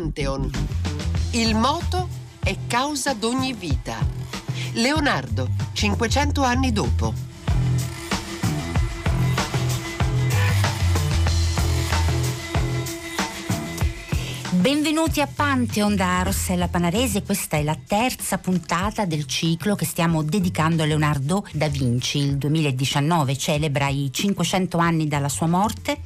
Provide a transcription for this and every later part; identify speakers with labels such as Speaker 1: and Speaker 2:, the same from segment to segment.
Speaker 1: Pantheon. Il moto è causa d'ogni vita. Leonardo, 500 anni dopo.
Speaker 2: Benvenuti a Pantheon da Rossella Panarese, questa è la terza puntata del ciclo che stiamo dedicando a Leonardo da Vinci. Il 2019 celebra i 500 anni dalla sua morte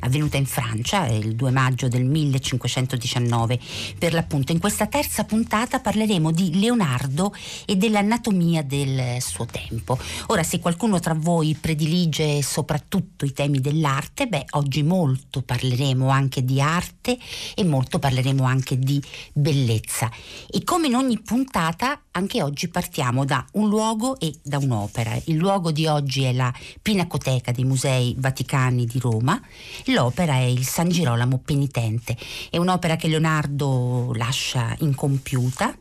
Speaker 2: avvenuta in Francia il 2 maggio del 1519. Per l'appunto in questa terza puntata parleremo di Leonardo e dell'anatomia del suo tempo. Ora se qualcuno tra voi predilige soprattutto i temi dell'arte, beh oggi molto parleremo anche di arte e molto parleremo anche di bellezza. E come in ogni puntata anche oggi partiamo da un luogo e da un'opera. Il luogo di oggi è la Pinacoteca dei Musei Vaticani di Roma. L'opera è il San Girolamo Penitente. È un'opera che Leonardo lascia incompiuta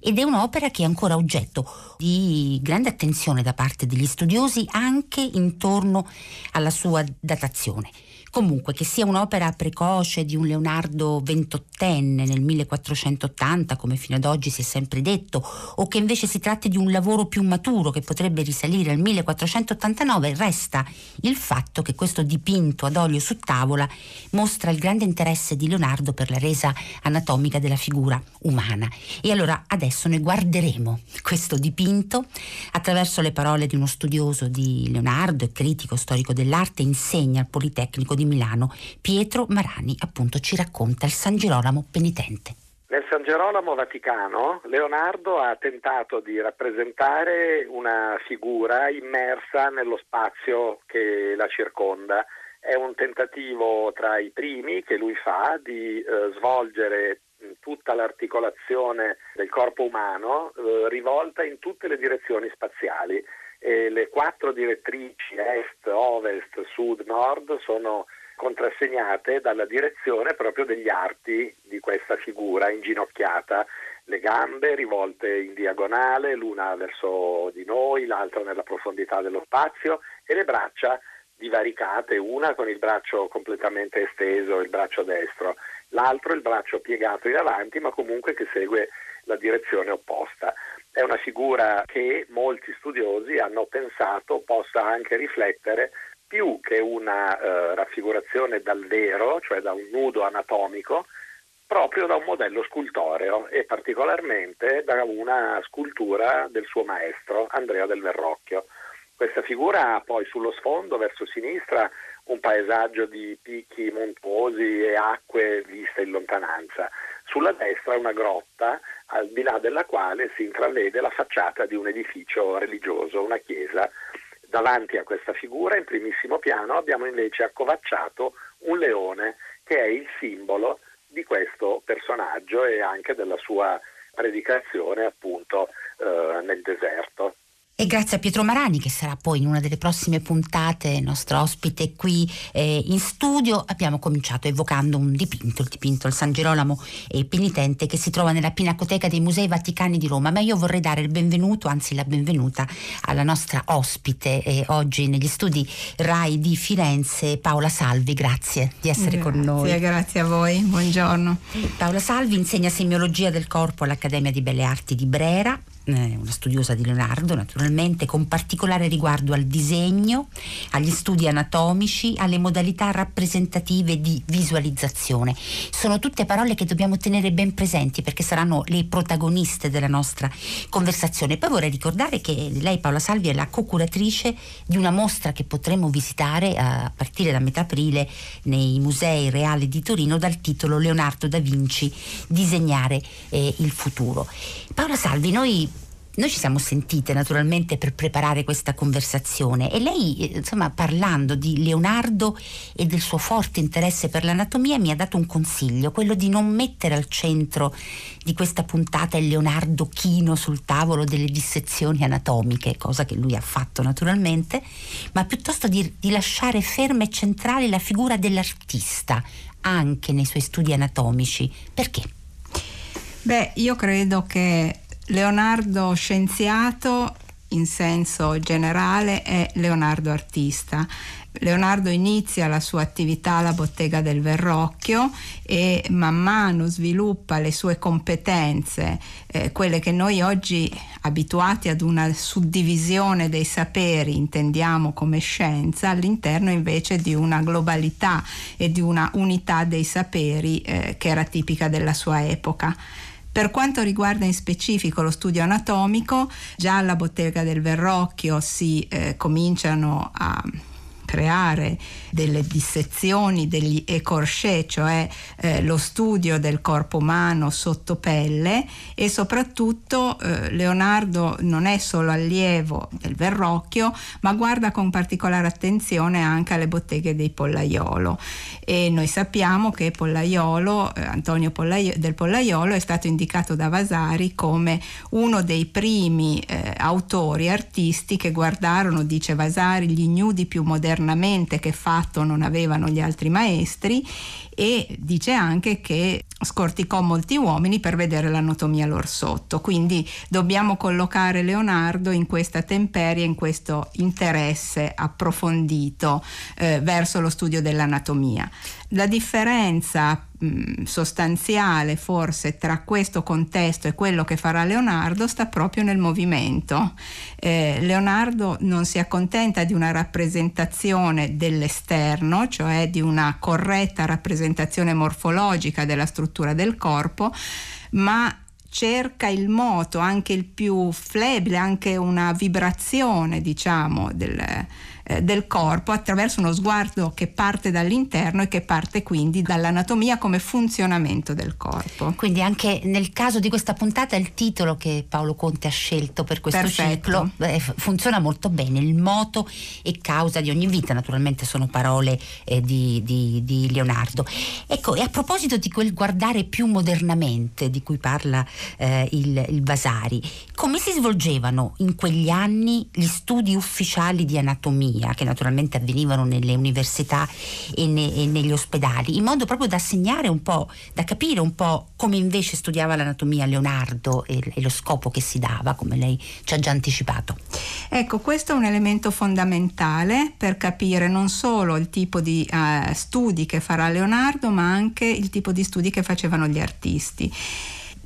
Speaker 2: ed è un'opera che è ancora oggetto di grande attenzione da parte degli studiosi anche intorno alla sua datazione. Comunque, che sia un'opera precoce di un Leonardo ventottenne nel 1480, come fino ad oggi si è sempre detto, o che invece si tratti di un lavoro più maturo che potrebbe risalire al 1489, resta il fatto che questo dipinto ad olio su tavola mostra il grande interesse di Leonardo per la resa anatomica della figura umana. E allora adesso noi guarderemo questo dipinto attraverso le parole di uno studioso di Leonardo e critico storico dell'arte, insegna al Politecnico di Milano, Pietro Marani, appunto ci racconta il San Girolamo penitente.
Speaker 3: Nel San Gerolamo Vaticano Leonardo ha tentato di rappresentare una figura immersa nello spazio che la circonda. È un tentativo tra i primi che lui fa di eh, svolgere tutta l'articolazione del corpo umano eh, rivolta in tutte le direzioni spaziali e le quattro direttrici est, ovest, sud, nord sono contrassegnate dalla direzione proprio degli arti di questa figura inginocchiata, le gambe rivolte in diagonale, l'una verso di noi, l'altra nella profondità dello spazio e le braccia divaricate, una con il braccio completamente esteso, il braccio destro, l'altro il braccio piegato in avanti, ma comunque che segue la direzione opposta. È una figura che molti studiosi hanno pensato possa anche riflettere più che una eh, raffigurazione dal vero, cioè da un nudo anatomico, proprio da un modello scultoreo e particolarmente da una scultura del suo maestro, Andrea del Verrocchio. Questa figura ha poi sullo sfondo, verso sinistra, un paesaggio di picchi montuosi e acque viste in lontananza. Sulla destra una grotta al di là della quale si intravede la facciata di un edificio religioso, una chiesa. Davanti a questa figura, in primissimo piano, abbiamo invece accovacciato un leone che è il simbolo di questo personaggio e anche della sua predicazione appunto eh, nel deserto.
Speaker 2: E grazie a Pietro Marani, che sarà poi in una delle prossime puntate nostro ospite qui eh, in studio, abbiamo cominciato evocando un dipinto, il dipinto Il San Gerolamo e Penitente, che si trova nella Pinacoteca dei Musei Vaticani di Roma. Ma io vorrei dare il benvenuto, anzi la benvenuta, alla nostra ospite eh, oggi negli studi RAI di Firenze, Paola Salvi. Grazie di essere
Speaker 4: grazie,
Speaker 2: con noi.
Speaker 4: Grazie a voi, buongiorno.
Speaker 2: Paola Salvi insegna semiologia del corpo all'Accademia di Belle Arti di Brera una studiosa di Leonardo naturalmente, con particolare riguardo al disegno, agli studi anatomici, alle modalità rappresentative di visualizzazione. Sono tutte parole che dobbiamo tenere ben presenti perché saranno le protagoniste della nostra conversazione. Poi vorrei ricordare che lei Paola Salvi è la co-curatrice di una mostra che potremo visitare a partire da metà aprile nei musei reali di Torino dal titolo Leonardo da Vinci Disegnare eh, il futuro. Paola Salvi, noi noi ci siamo sentite naturalmente per preparare questa conversazione e lei, insomma, parlando di Leonardo e del suo forte interesse per l'anatomia, mi ha dato un consiglio, quello di non mettere al centro di questa puntata il Leonardo chino sul tavolo delle dissezioni anatomiche, cosa che lui ha fatto naturalmente, ma piuttosto di, di lasciare ferma e centrale la figura dell'artista anche nei suoi studi anatomici. Perché?
Speaker 4: Beh, io credo che Leonardo scienziato in senso generale è Leonardo artista. Leonardo inizia la sua attività alla bottega del Verrocchio e man mano sviluppa le sue competenze, eh, quelle che noi oggi abituati ad una suddivisione dei saperi intendiamo come scienza, all'interno invece di una globalità e di una unità dei saperi eh, che era tipica della sua epoca. Per quanto riguarda in specifico lo studio anatomico, già alla bottega del Verrocchio si eh, cominciano a creare delle dissezioni degli écorchés, cioè eh, lo studio del corpo umano sotto pelle e soprattutto eh, Leonardo non è solo allievo del Verrocchio, ma guarda con particolare attenzione anche alle botteghe dei Pollaiolo. E noi sappiamo che Pollaiolo, eh, Antonio Pollaiolo, del Pollaiolo è stato indicato da Vasari come uno dei primi eh, autori artisti che guardarono, dice Vasari, gli ignudi più moderni internamente che fatto non avevano gli altri maestri e dice anche che scorticò molti uomini per vedere l'anatomia lor sotto. Quindi dobbiamo collocare Leonardo in questa temperie, in questo interesse approfondito eh, verso lo studio dell'anatomia. La differenza mh, sostanziale forse tra questo contesto e quello che farà Leonardo sta proprio nel movimento. Eh, Leonardo non si accontenta di una rappresentazione dell'esterno, cioè di una corretta rappresentazione morfologica della struttura del corpo, ma cerca il moto, anche il più flebile, anche una vibrazione, diciamo, del, eh, del corpo attraverso uno sguardo che parte dall'interno e che parte quindi dall'anatomia come funzionamento del corpo.
Speaker 2: Quindi anche nel caso di questa puntata il titolo che Paolo Conte ha scelto per questo Perfetto. ciclo eh, funziona molto bene, il moto e causa di ogni vita, naturalmente sono parole eh, di, di, di, Leonardo. Ecco, e a proposito di quel guardare più modernamente di cui parla eh, il, il Vasari, come si svolgevano in quegli anni gli studi ufficiali di anatomia? Anatomia che naturalmente avvenivano nelle università e, ne, e, negli ospedali, in modo proprio da segnare un po', da capire un po' come invece studiava l'anatomia Leonardo e, e lo scopo che si dava, come lei ci ha già anticipato.
Speaker 4: Ecco, questo è un elemento fondamentale per capire non solo il tipo di uh, studi che farà Leonardo, ma anche il tipo di studi che facevano gli artisti.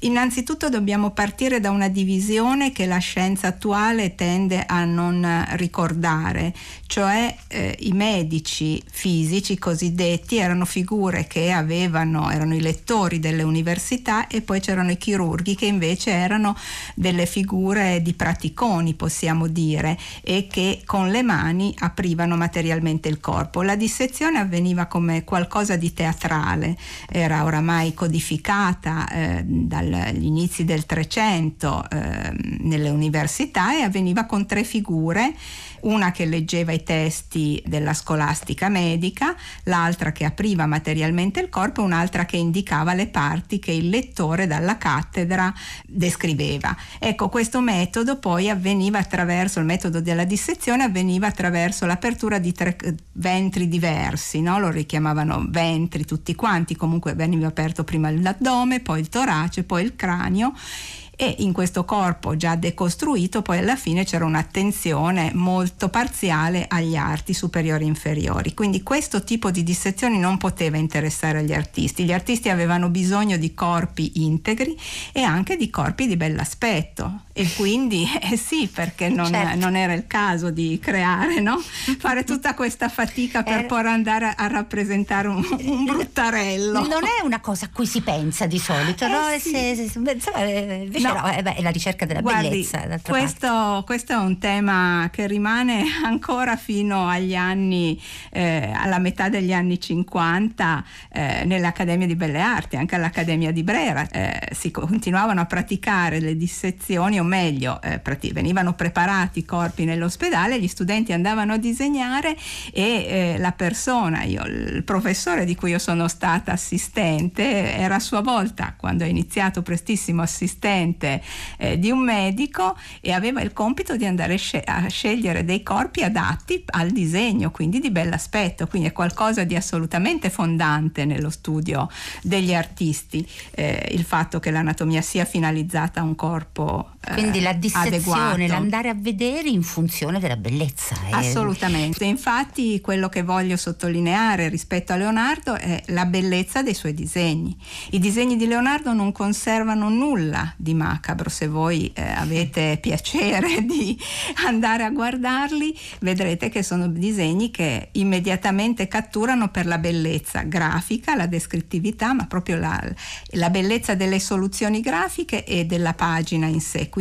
Speaker 4: Innanzitutto dobbiamo partire da una divisione che la scienza attuale tende a non ricordare, cioè eh, i medici fisici cosiddetti erano figure che avevano, erano i lettori delle università e poi c'erano i chirurghi che invece erano delle figure di praticoni, possiamo dire, e che con le mani aprivano materialmente il corpo. La dissezione avveniva come qualcosa di teatrale, era oramai codificata eh, dal agli inizi del Trecento eh, nelle università e avveniva con tre figure una che leggeva i testi della scolastica medica, l'altra che apriva materialmente il corpo e un'altra che indicava le parti che il lettore dalla cattedra descriveva. Ecco, questo metodo poi avveniva attraverso il metodo della dissezione, avveniva attraverso l'apertura di tre ventri diversi, no? lo richiamavano ventri tutti quanti, comunque veniva aperto prima l'addome, poi il torace, poi il cranio e in questo corpo già decostruito poi alla fine c'era un'attenzione molto parziale agli arti superiori e inferiori. Quindi questo tipo di dissezioni non poteva interessare gli artisti. Gli artisti avevano bisogno di corpi integri e anche di corpi di bell'aspetto e quindi eh sì perché non, certo. non, era il caso di creare, no? fare tutta questa fatica per eh, poi andare a, a rappresentare un, un, bruttarello.
Speaker 2: Non è una cosa a cui si pensa di solito, eh no? Sì. Se, se, se, invece no. no eh, beh, è la ricerca della Guardi, bellezza.
Speaker 4: Questo, questo, è un tema che rimane ancora fino agli anni, eh, alla metà degli anni 50 eh, nelle accademie di belle arti, anche all'Accademia di Brera. Eh, si continuavano a praticare le dissezioni, o meglio, eh, venivano preparati i corpi nell'ospedale, gli studenti andavano a disegnare e eh, la persona, io, il professore di cui io sono stata assistente, era a sua volta, quando ha iniziato prestissimo assistente, assistente eh, di un medico e aveva il compito di andare a scegliere dei corpi adatti al disegno, quindi di bell'aspetto, quindi è qualcosa di assolutamente fondante nello studio degli artisti, eh, il fatto che l'anatomia sia finalizzata a un corpo eh,
Speaker 2: Quindi la dissezione, l'andare a vedere in funzione della bellezza.
Speaker 4: eh. Assolutamente. Infatti quello che voglio sottolineare rispetto a Leonardo è la bellezza dei suoi disegni. I disegni di Leonardo non conservano nulla di macabro. Se voi eh, avete piacere di andare a guardarli, vedrete che sono disegni che immediatamente catturano per la bellezza grafica, la descrittività, ma proprio la, la bellezza delle soluzioni grafiche e della pagina in sé. Quindi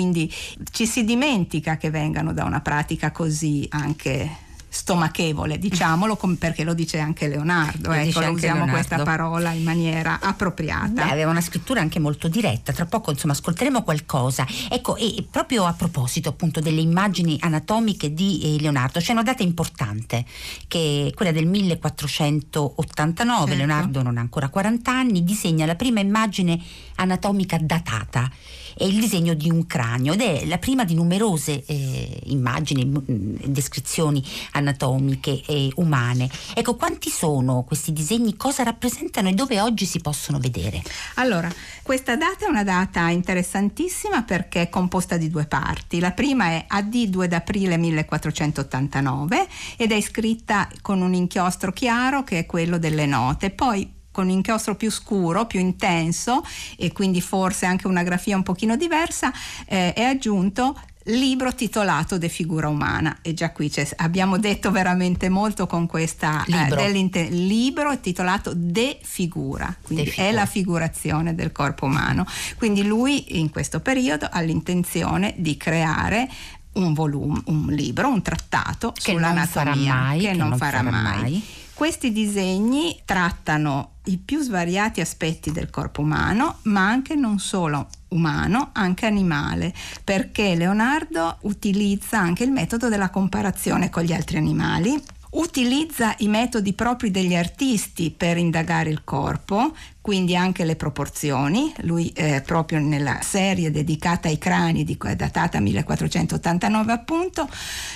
Speaker 4: ci si dimentica che vengano da una pratica così anche stomachevole, diciamolo, perché lo dice anche Leonardo,
Speaker 2: lo
Speaker 4: ecco,
Speaker 2: anche
Speaker 4: usiamo
Speaker 2: Leonardo.
Speaker 4: questa parola in maniera appropriata.
Speaker 2: Beh, aveva una scrittura anche molto diretta, tra poco insomma ascolteremo qualcosa. Ecco, e proprio a proposito appunto delle immagini anatomiche di eh, Leonardo, c'è una data importante, che è quella del 1489,
Speaker 4: Certo.
Speaker 2: Leonardo non ha ancora 40 anni, disegna la prima immagine anatomica datata. È il disegno di un cranio ed è la prima di numerose eh, immagini, mm, descrizioni anatomiche e umane. Ecco, quanti sono questi disegni, cosa rappresentano e dove oggi si possono vedere?
Speaker 4: Allora, questa data è una data interessantissima perché è composta di due parti. La prima è AD 2 d'aprile 1489 ed è scritta con un inchiostro chiaro che è quello delle note. Poi con un inchiostro più scuro, più intenso e quindi forse anche una grafia un pochino diversa, eh, è aggiunto libro titolato De figura umana e già qui abbiamo detto veramente molto con questa eh,
Speaker 2: Libro.
Speaker 4: dell'inte- libro titolato De figura, quindi
Speaker 2: De
Speaker 4: è
Speaker 2: figura.
Speaker 4: la figurazione del corpo umano. Quindi lui in questo periodo ha l'intenzione di creare un volume, un libro, un trattato
Speaker 2: Che
Speaker 4: sull'anatomia
Speaker 2: non farà mai,
Speaker 4: che,
Speaker 2: che
Speaker 4: non
Speaker 2: non
Speaker 4: farà,
Speaker 2: farà
Speaker 4: mai.
Speaker 2: mai.
Speaker 4: Questi disegni trattano i più svariati aspetti del corpo umano, ma anche non solo umano, anche animale, perché Leonardo utilizza anche il metodo della comparazione con gli altri animali. Utilizza i metodi propri degli artisti per indagare il corpo, quindi anche le proporzioni. Lui eh, proprio nella serie dedicata ai crani, di, datata 1489 appunto,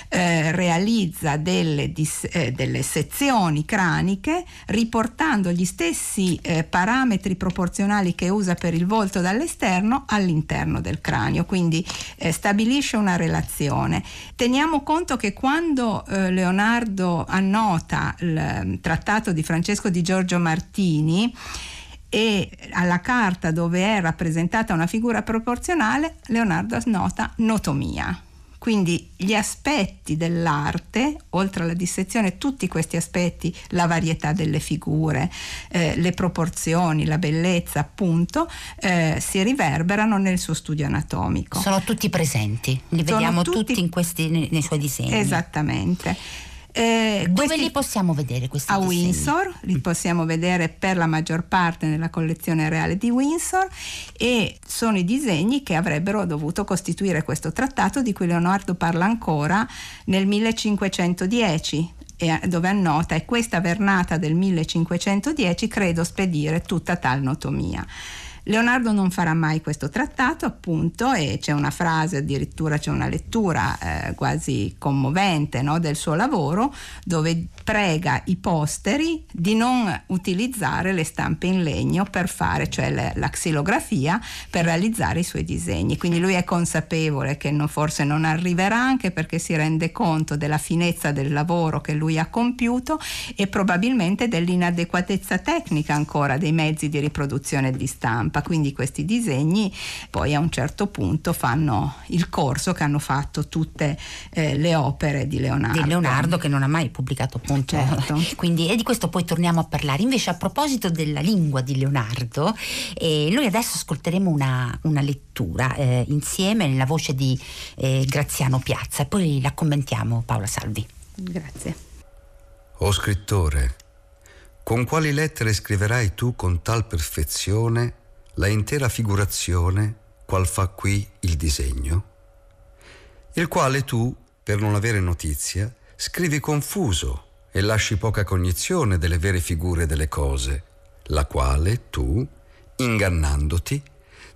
Speaker 4: eh, realizza delle, dis- eh, delle sezioni craniche riportando gli stessi eh, parametri proporzionali che usa per il volto dall'esterno all'interno del cranio, quindi eh, stabilisce una relazione. Teniamo conto che quando eh, Leonardo annota il eh, trattato di Francesco di Giorgio Martini, e alla carta dove è rappresentata una figura proporzionale, Leonardo nota notomia. Quindi gli aspetti dell'arte, oltre alla dissezione, tutti questi aspetti, la varietà delle figure, eh, le proporzioni, la bellezza, appunto, eh, si riverberano nel suo studio anatomico.
Speaker 2: Sono tutti presenti, li
Speaker 4: Sono
Speaker 2: vediamo
Speaker 4: tutti-
Speaker 2: tutti, in questi, nei, nei suoi disegni.
Speaker 4: Esattamente. Eh,
Speaker 2: Dove li possiamo vedere questi
Speaker 4: a
Speaker 2: disegni?
Speaker 4: Windsor, li possiamo vedere per la maggior parte nella collezione reale di Windsor e sono i disegni che avrebbero dovuto costituire questo trattato di cui Leonardo parla ancora nel 1510 e dove annota e questa vernata del 1510 credo spedire tutta tal notomia. Leonardo non farà mai questo trattato, appunto, e c'è una frase, addirittura c'è una lettura eh, quasi commovente no, del suo lavoro, dove prega i posteri di non utilizzare le stampe in legno per fare, cioè le- la xilografia, per realizzare i suoi disegni. Quindi lui è consapevole che non- forse non arriverà anche perché si rende conto della finezza del lavoro che lui ha compiuto e probabilmente dell'inadeguatezza tecnica ancora dei mezzi di riproduzione di stampa. Quindi questi disegni poi a un certo punto fanno il corso che hanno fatto tutte eh, le opere di Leonardo.
Speaker 2: di Leonardo che non ha mai pubblicato appunto
Speaker 4: Certo.
Speaker 2: quindi e di questo poi torniamo a parlare invece a proposito della lingua di Leonardo eh, noi adesso ascolteremo una, una lettura eh, insieme nella voce di eh, Graziano Piazza e poi la commentiamo Paola Salvi
Speaker 4: Grazie.
Speaker 5: O scrittore, con quali lettere scriverai tu con tal perfezione la intera figurazione, qual fa qui il disegno? Il quale tu, per non avere notizia, scrivi confuso e lasci poca cognizione delle vere figure delle cose, la quale tu, ingannandoti,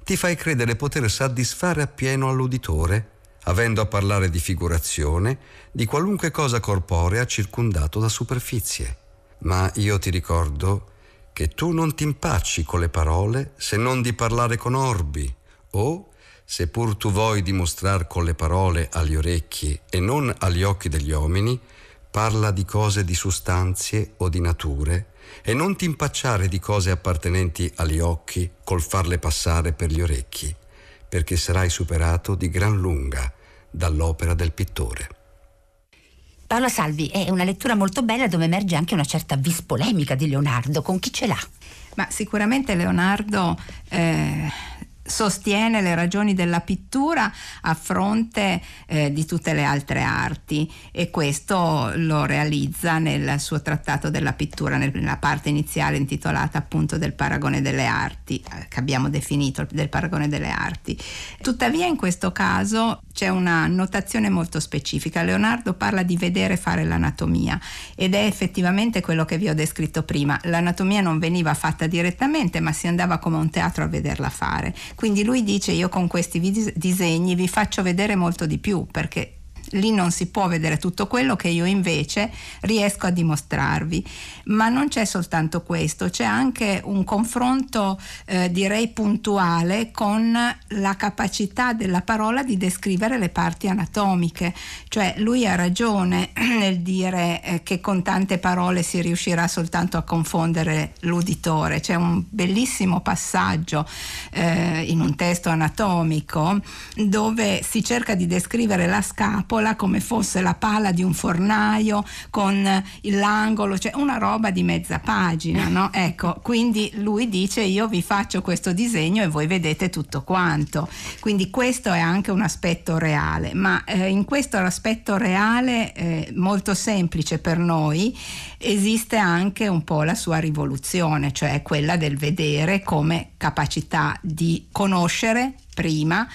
Speaker 5: ti fai credere poter soddisfare appieno all'uditore, avendo a parlare di figurazione di qualunque cosa corporea circondato da superficie. Ma io ti ricordo che tu non ti impacci con le parole se non di parlare con orbi, o, seppur tu vuoi dimostrar con le parole agli orecchi e non agli occhi degli uomini, parla di cose di sustanzie o di nature e non ti impacciare di cose appartenenti agli occhi col farle passare per gli orecchi, perché sarai superato di gran lunga dall'opera del pittore.
Speaker 2: Paola Salvi è una lettura molto bella dove emerge anche una certa vis polemica di Leonardo. Con chi ce l'ha?
Speaker 4: Ma sicuramente Leonardo eh, sostiene le ragioni della pittura a fronte eh, di tutte le altre arti e questo lo realizza nel suo trattato della pittura, nella parte iniziale intitolata appunto del paragone delle arti, eh, che abbiamo definito del paragone delle arti. Tuttavia in questo caso c'è una notazione molto specifica. Leonardo parla di vedere fare l'anatomia ed è effettivamente quello che vi ho descritto prima. L'anatomia non veniva fatta direttamente ma si andava come un teatro a vederla fare. Quindi lui dice io con questi disegni vi faccio vedere molto di più perché lì non si può vedere tutto quello che io invece riesco a dimostrarvi. Ma non c'è soltanto questo, c'è anche un confronto eh, direi puntuale con la capacità della parola di descrivere le parti anatomiche, cioè lui ha ragione nel dire eh, che con tante parole si riuscirà soltanto a confondere l'uditore. C'è un bellissimo passaggio eh, in un testo anatomico dove si cerca di descrivere la scapola piccola come fosse la pala di un fornaio con l'angolo, cioè una roba di mezza pagina, no? Ecco, quindi lui dice io vi faccio questo disegno e voi vedete tutto quanto. Quindi questo è anche un aspetto reale, ma eh, in questo aspetto reale eh, molto semplice per noi esiste anche un po' la sua rivoluzione, cioè quella del vedere come capacità di conoscere prima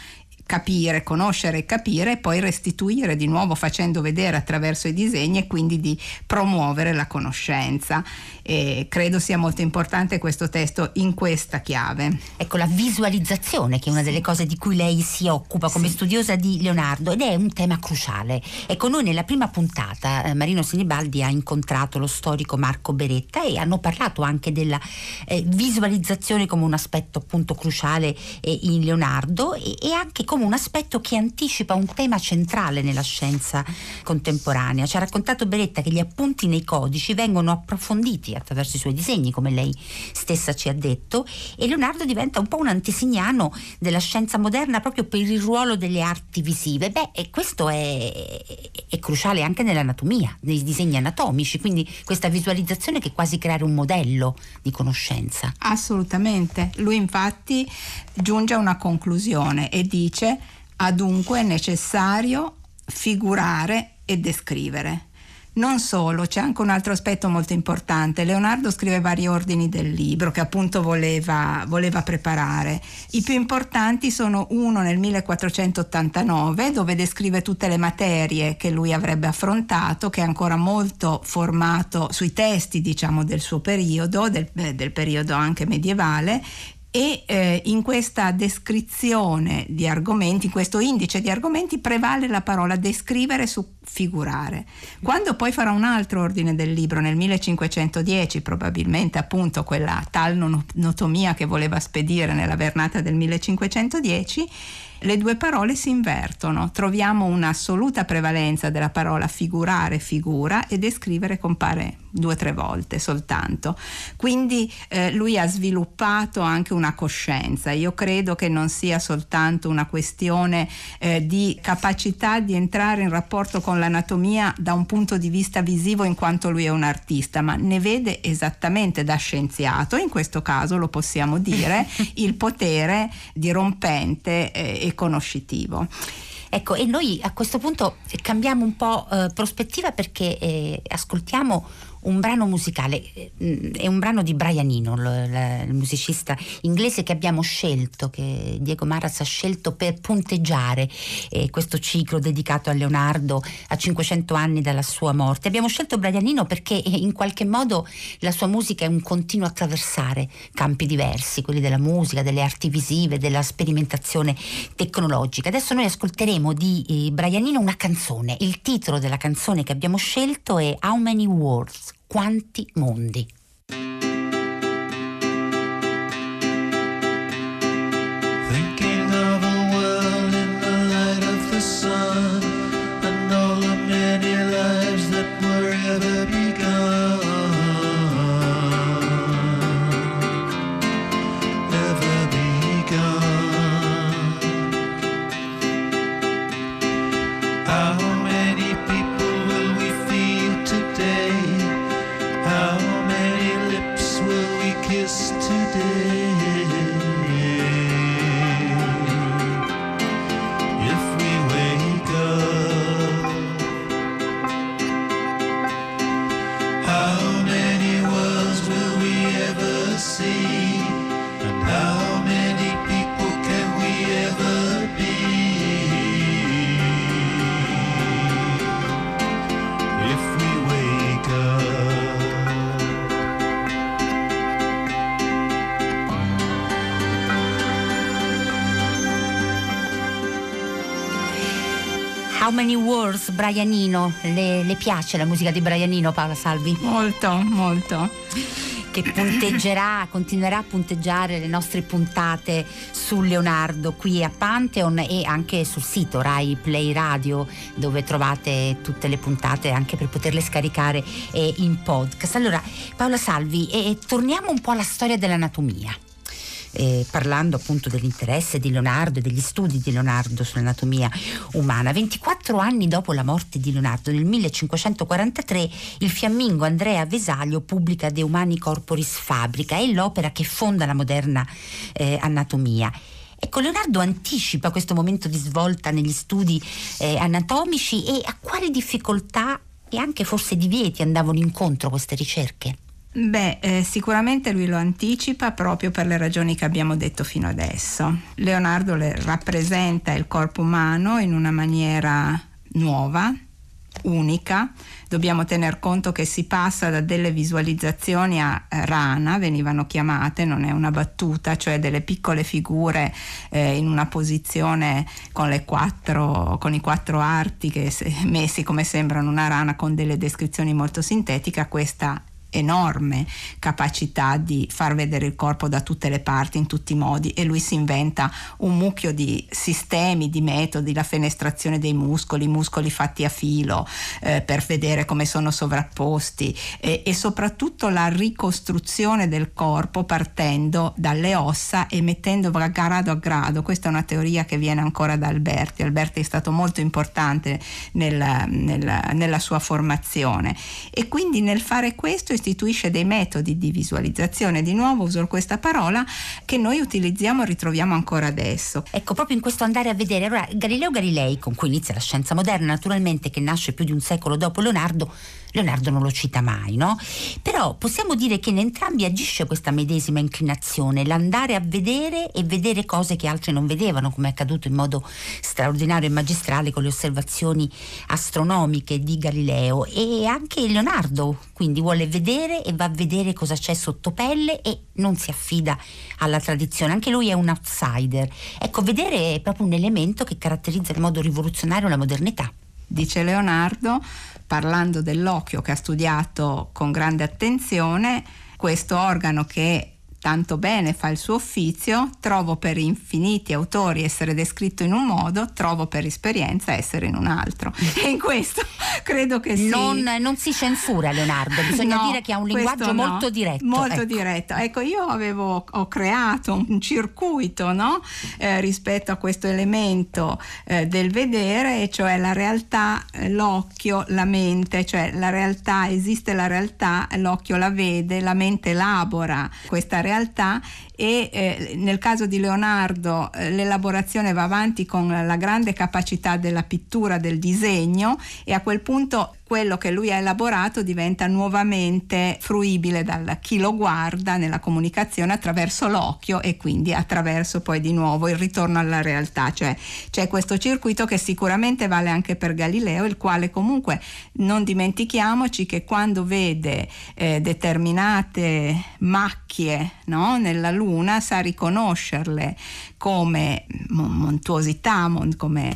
Speaker 4: capire, conoscere e capire e poi restituire di nuovo facendo vedere attraverso i disegni e quindi di promuovere la conoscenza. E credo sia molto importante questo testo in questa chiave.
Speaker 2: Ecco la visualizzazione che è una delle cose di cui lei si occupa come sì. studiosa di Leonardo ed è un tema cruciale. Ecco noi nella prima puntata eh, Marino Sinibaldi ha incontrato lo storico Marco Beretta e hanno parlato anche della eh, visualizzazione come un aspetto appunto cruciale eh, in Leonardo e, e anche come come un aspetto che anticipa un tema centrale nella scienza contemporanea. Ci ha raccontato Beretta che gli appunti nei codici vengono approfonditi attraverso i suoi disegni, come lei stessa ci ha detto, e Leonardo diventa un po' un antesignano della scienza moderna proprio per il ruolo delle arti visive. Beh, e questo è, è cruciale anche nell'anatomia, nei disegni anatomici, quindi questa visualizzazione che è quasi creare un modello di conoscenza.
Speaker 4: Assolutamente. Lui infatti giunge a una conclusione e dice dice ha dunque necessario figurare e descrivere. Non solo, c'è anche un altro aspetto molto importante. Leonardo scrive vari ordini del libro che appunto voleva, voleva, preparare. I più importanti sono uno nel 1489 dove descrive tutte le materie che lui avrebbe affrontato, che è ancora molto formato sui testi diciamo del suo periodo, del, del periodo anche medievale, e eh, in questa descrizione di argomenti, in questo indice di argomenti prevale la parola descrivere su figurare. Quando poi farà un altro ordine del libro nel 1510, probabilmente appunto quella tal notomia che voleva spedire nella vernata del 1510, le due parole si invertono, troviamo un'assoluta prevalenza della parola figurare, figura e descrivere compare due o tre volte soltanto. Quindi eh, lui ha sviluppato anche una coscienza. Io credo che non sia soltanto una questione eh, di capacità di entrare in rapporto con l'anatomia da un punto di vista visivo in quanto lui è un artista, ma ne vede esattamente da scienziato, in questo caso lo possiamo dire, il potere dirompente eh, e conoscitivo.
Speaker 2: Ecco, e noi a questo punto cambiamo un po' eh, prospettiva perché eh, ascoltiamo un brano musicale, mm, è un brano di Brian Eno, il, musicista inglese che abbiamo scelto, che Diego Maras ha scelto per punteggiare eh, questo ciclo dedicato a Leonardo a 500 anni dalla sua morte. Abbiamo scelto Brian Eno perché eh, in qualche modo la sua musica è un continuo attraversare campi diversi, quelli della musica, delle arti visive, della sperimentazione tecnologica. Adesso noi ascolteremo di eh, Brian Eno una canzone. Il titolo della canzone che abbiamo scelto è How Many Words? Quanti mondi.
Speaker 6: Many
Speaker 2: Wars, Brianino. Le, le piace la musica di Brianino, Paola Salvi?
Speaker 4: Molto, molto.
Speaker 2: Che punteggerà, continuerà a punteggiare le nostre puntate su Leonardo qui a Pantheon e anche sul sito Rai Play Radio dove trovate tutte le puntate anche per poterle scaricare eh, in podcast. Allora, Paola Salvi, eh, torniamo un po' alla storia dell'anatomia eh, parlando appunto dell'interesse di Leonardo e degli studi di Leonardo sull'anatomia umana. 24 anni dopo la morte di Leonardo, nel 1543, il fiammingo Andrea Vesalio pubblica De Humani Corporis Fabrica, è l'opera che fonda la moderna eh, anatomia. Ecco, Leonardo anticipa questo momento di svolta negli studi eh, anatomici e a quali difficoltà e anche forse divieti andavano incontro queste ricerche?
Speaker 4: Beh, eh, sicuramente lui lo anticipa proprio per le ragioni che abbiamo detto fino adesso. Leonardo le rappresenta il corpo umano in una maniera nuova, unica. Dobbiamo tener conto che si passa da delle visualizzazioni a eh, rana, venivano chiamate, non è una battuta, cioè delle piccole figure eh, in una posizione con, quattro, con i quattro arti che messi come sembrano una rana con delle descrizioni molto sintetiche questa enorme capacità di far vedere il corpo da tutte le parti, in tutti i modi e lui si inventa un mucchio di sistemi, di metodi, la fenestrazione dei muscoli, muscoli fatti a filo eh, per vedere come sono sovrapposti eh, e soprattutto la ricostruzione del corpo partendo dalle ossa e mettendo grado a grado. Questa è una teoria che viene ancora da Alberti. Alberti è stato molto importante nella, nella, nella sua formazione e quindi nel fare questo istituisce dei metodi di visualizzazione, di nuovo uso questa parola, che noi utilizziamo e ritroviamo ancora adesso.
Speaker 2: Ecco, proprio in questo andare a vedere, allora Galileo Galilei, con cui inizia la scienza moderna, naturalmente che nasce più di un secolo dopo Leonardo, Leonardo non lo cita mai, no? Però possiamo dire che in entrambi agisce questa medesima inclinazione, l'andare a vedere e vedere cose che altri non vedevano, come è accaduto in modo straordinario e magistrale con le osservazioni astronomiche di Galileo e anche Leonardo, quindi vuole vedere e va a vedere cosa c'è sotto pelle e non si affida alla tradizione, anche lui è un outsider. Ecco, vedere è proprio un elemento che caratterizza in modo rivoluzionario la modernità.
Speaker 4: Dice Leonardo, parlando dell'occhio che ha studiato con grande attenzione, questo organo che tanto bene fa il suo ufficio, trovo per infiniti autori essere descritto in un modo, trovo per esperienza essere in un altro. E in questo credo che sì.
Speaker 2: Non, non si censura Leonardo, bisogna
Speaker 4: No,
Speaker 2: dire che ha un linguaggio
Speaker 4: no,
Speaker 2: molto diretto.
Speaker 4: Molto
Speaker 2: ecco.
Speaker 4: diretto. Ecco, io avevo ho creato un circuito no? Eh, rispetto a questo elemento eh, del vedere, cioè la realtà, eh, l'occhio, la mente, cioè la realtà, esiste la realtà, l'occhio la vede, la mente elabora questa realtà realtà e eh, nel caso di Leonardo eh, l'elaborazione va avanti con la grande capacità della pittura, del disegno e a quel punto quello che lui ha elaborato diventa nuovamente fruibile da chi lo guarda nella comunicazione attraverso l'occhio e quindi attraverso poi di nuovo il ritorno alla realtà, cioè c'è questo circuito che sicuramente vale anche per Galileo, il quale comunque non dimentichiamoci che quando vede eh, determinate macchie no, nella Luna sa riconoscerle come mon- montuosità, mon- come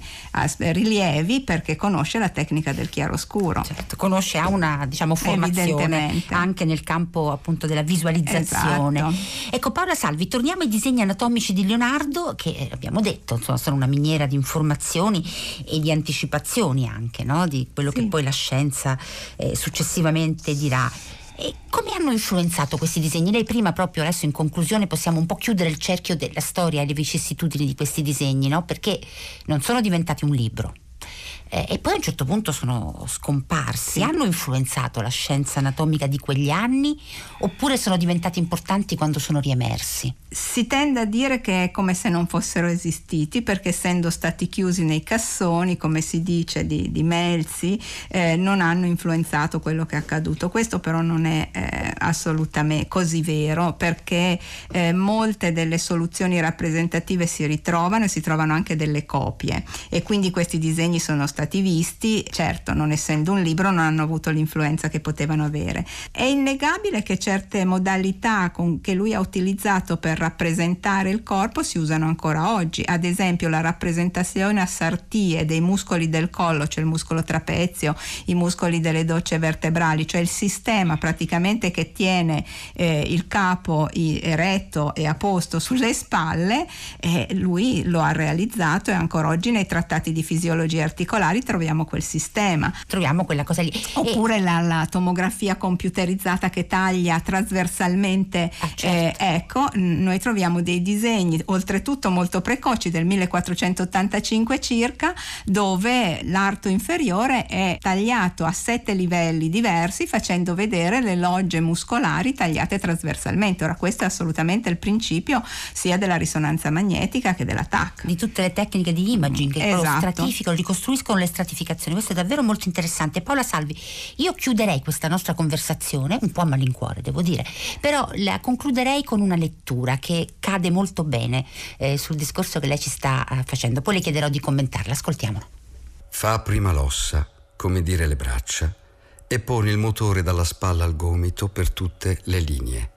Speaker 4: rilievi perché conosce la tecnica del chiaroscuro.
Speaker 2: Certo, conosce, ha una diciamo, formazione anche nel campo appunto della visualizzazione.
Speaker 4: Esatto.
Speaker 2: Ecco Paola Salvi, torniamo ai disegni anatomici di Leonardo che eh, abbiamo detto insomma, sono una miniera di informazioni e di anticipazioni anche no? di quello
Speaker 4: Sì.
Speaker 2: che poi la scienza eh, successivamente dirà. E come hanno influenzato questi disegni? Lei prima proprio adesso in conclusione possiamo un po' chiudere il cerchio della storia e le vicissitudini di questi disegni, no? Perché non sono diventati un libro. Eh, e poi a un certo punto sono scomparsi. Hanno influenzato la scienza anatomica di quegli anni oppure sono diventati importanti quando sono riemersi?
Speaker 4: Si tende a dire che è come se non fossero esistiti perché essendo stati chiusi nei cassoni, come si dice di, di Melzi, eh, non hanno influenzato quello che è accaduto. Questo però non è eh, assolutamente così vero perché eh, molte delle soluzioni rappresentative si ritrovano e si trovano anche delle copie e quindi questi disegni sono stati visti, certo non essendo un libro non hanno avuto l'influenza che potevano avere. È innegabile che certe modalità con, che lui ha utilizzato per rappresentare il corpo si usano ancora oggi, ad esempio la rappresentazione a sartie dei muscoli del collo, cioè il muscolo trapezio, i muscoli delle docce vertebrali, cioè il sistema praticamente che tiene eh, il capo eretto e a posto sulle spalle, eh, lui lo ha realizzato e ancora oggi nei trattati di fisiologia articolari troviamo quel sistema.
Speaker 2: Troviamo quella cosa lì.
Speaker 4: Oppure e... la, la, tomografia computerizzata che taglia trasversalmente. Ah, certo. eh, ecco, noi troviamo dei disegni, oltretutto molto precoci, del 1485 circa, dove l'arto inferiore è tagliato a sette livelli diversi, facendo vedere le logge muscolari tagliate trasversalmente. Ora, questo è assolutamente il principio sia della risonanza magnetica che della TAC.
Speaker 2: Di tutte le tecniche di imaging che esatto. lo stratificano, ricostruiscono le stratificazioni. Questo è davvero molto interessante. Paola Salvi, io chiuderei questa nostra conversazione, un po' a malincuore devo dire, però la concluderei con una lettura che cade molto bene eh, sul discorso che lei ci sta uh, facendo. Poi le chiederò di commentarla. Ascoltiamolo.
Speaker 5: Fa prima l'ossa, come dire le braccia, e poni il motore dalla spalla al gomito per tutte le linee.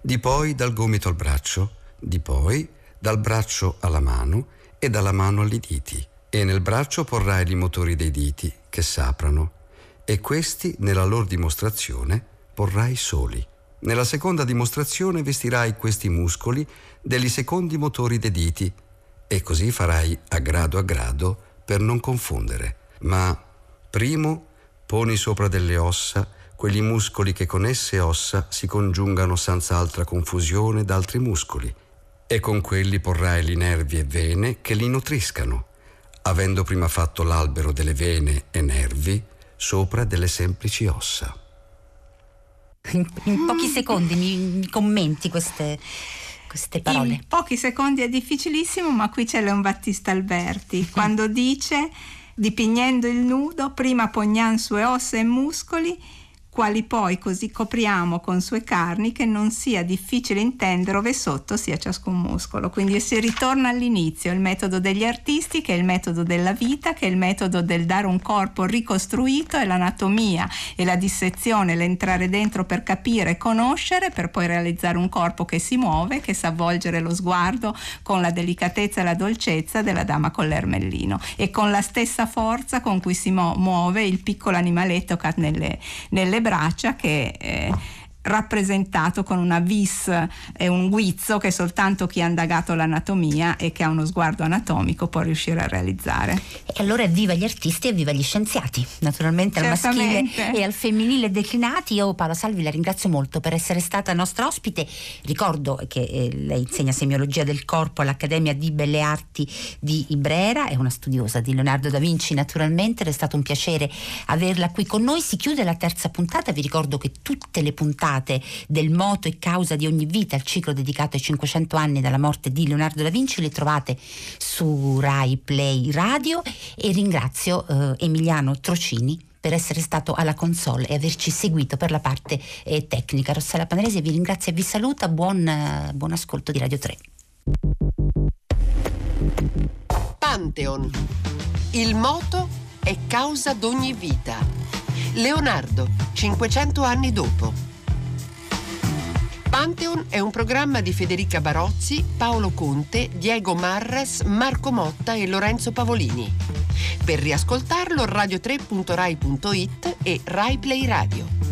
Speaker 5: Di poi dal gomito al braccio, di poi dal braccio alla mano e dalla mano alle diti. E nel braccio porrai i motori dei diti che s'aprano, e questi nella loro dimostrazione porrai soli. Nella seconda dimostrazione vestirai questi muscoli degli secondi motori dei diti, e così farai a grado a grado per non confondere. Ma primo poni sopra delle ossa quegli muscoli che con esse ossa si congiungano senza altra confusione d'altri muscoli, e con quelli porrai li nervi e vene che li nutriscano, avendo prima fatto l'albero delle vene e nervi sopra delle semplici ossa.
Speaker 2: In, in pochi secondi mi, mi commenti queste, queste parole.
Speaker 4: In pochi secondi è difficilissimo, ma qui c'è Leon Battista Alberti, quando dice, dipignendo il nudo, prima pognan sue ossa e muscoli, quali poi così copriamo con sue carni che non sia difficile intendere dove sotto sia ciascun muscolo. Quindi si ritorna all'inizio, il metodo degli artisti che è il metodo della vita, che è il metodo del dare un corpo ricostruito e l'anatomia e la dissezione, l'entrare dentro per capire e conoscere per poi realizzare un corpo che si muove, che sa avvolgere lo sguardo con la delicatezza e la dolcezza della dama con l'ermellino e con la stessa forza con cui si muove il piccolo animaletto che ha nelle, nelle braccia che eh, rappresentato con una vis e un guizzo che soltanto chi ha indagato l'anatomia e che ha uno sguardo anatomico può riuscire a realizzare.
Speaker 2: E allora evviva gli artisti e evviva gli scienziati, naturalmente al maschile e al femminile declinati. Io Paola Salvi la ringrazio molto per essere stata nostra ospite. Ricordo che eh, lei insegna semiologia del corpo all'Accademia di Belle Arti di Ibrera, è una studiosa di Leonardo da Vinci naturalmente, ed è stato un piacere averla qui con noi. Si chiude la terza puntata, vi ricordo che tutte le puntate puntate del moto e causa di ogni vita, il ciclo dedicato ai 500 anni dalla morte di Leonardo da Vinci, le trovate su Rai Play Radio e ringrazio eh, Emiliano Trocini per essere stato alla console e averci seguito per la parte eh, tecnica. Rossella Panarese vi ringrazio e vi saluta, buon, eh, buon ascolto di Radio 3.
Speaker 1: Pantheon. Il moto è causa d'ogni vita. Leonardo, 500 anni dopo. Pantheon è un programma di Federica Barozzi, Paolo Conte, Diego Marras, Marco Motta e Lorenzo Pavolini. Per riascoltarlo radio3.rai.it e RaiPlay Radio.